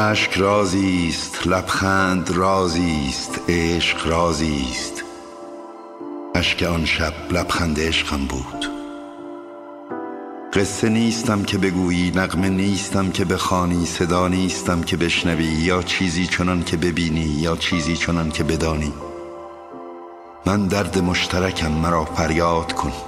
اشک رازی است لبخند رازی است عشق رازی است اشک آن شب لبخند عشقم بود. قصه نیستم که بگویی نغمه نیستم که بخوانی صدا نیستم که بشنوی یا چیزی چنان که ببینی یا چیزی چنان که بدانی. من درد مشترکم مرا فریاد کن.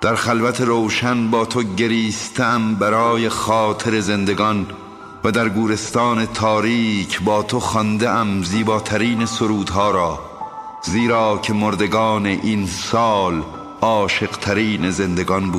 در خلوت روشن با تو گریستم برای خاطر زندگان و در گورستان تاریک با تو خانده ام زیباترین سرودها را زیرا که مردگان این سال عاشقترین زندگان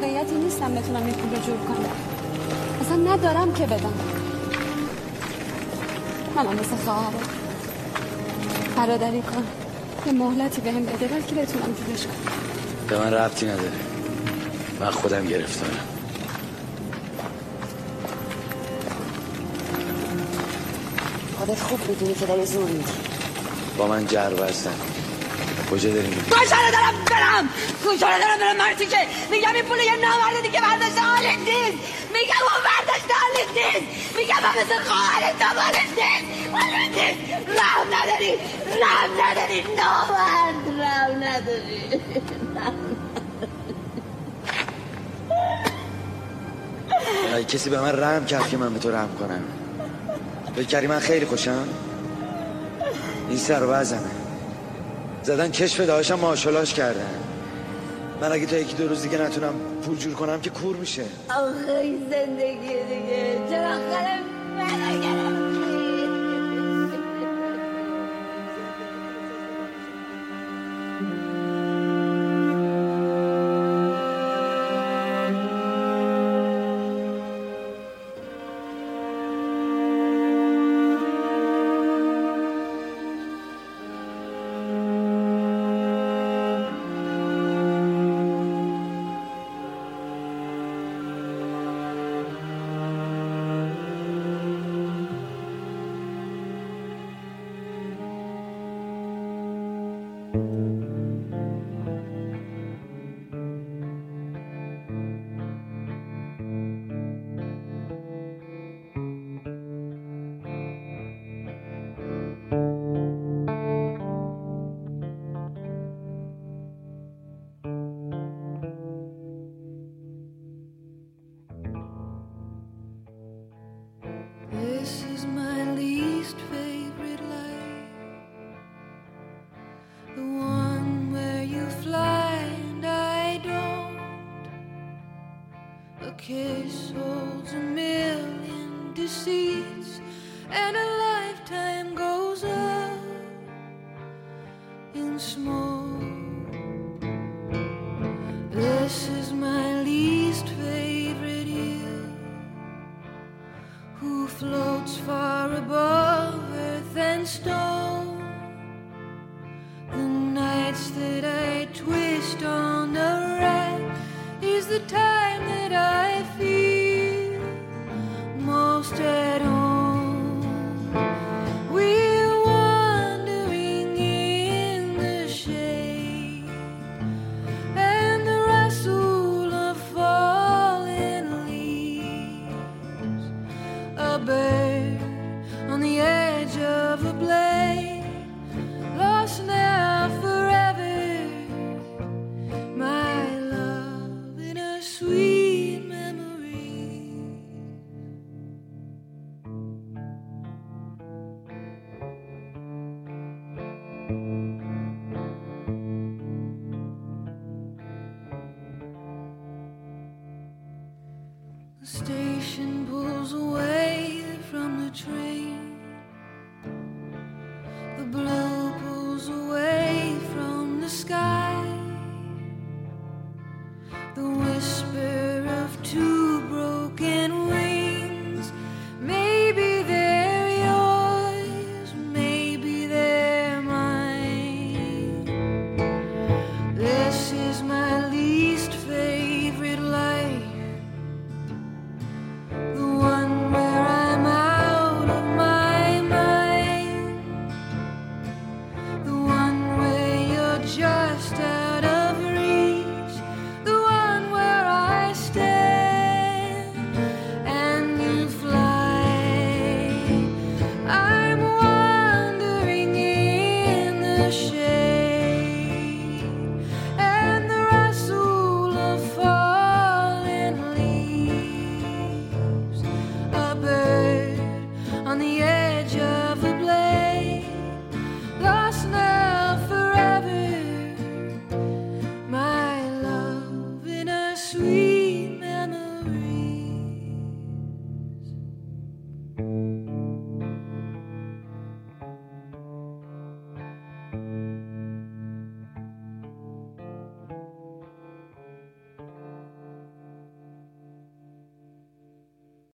بودم نیستم بتونم این پول رو جور کنم. اصلا ندارم که بدم. منم مثل خواهرم. برادری کن. یه مهلتی بهم بده بلکه بتونم جورش کنم. به من ربطی نداره. من خودم گرفتارم. خودت خوب می‌دونی که داری زور میدی با من جر بستن کجا داریم کجا دارم برم. کجا دارم برم. مرتی که؟ میگم این پول یه نامرده دیگه برداشت حالت نیست. میگم اون برداشت حالت نیست. میگم من مثل خواهرت تو حالت نیست. حالت نیست. رحم نداری. رحم نداری. نامرد رحم نداری. اگه کسی به من رحم کرد که من به تو رحم کنم. فکر کردی من خیلی خوشم؟ این سر و زدن کشف داشتم ماشالاش کردن من اگه تا یکی دو روز دیگه نتونم پول جور کنم که کور میشه. آخه زندگی دیگه چرا and a lifetime goes on in smoke. This is my least favorite year. who floats far above earth and stone. The nights that I twist on the rack is the time that I. The station pulls away from the train.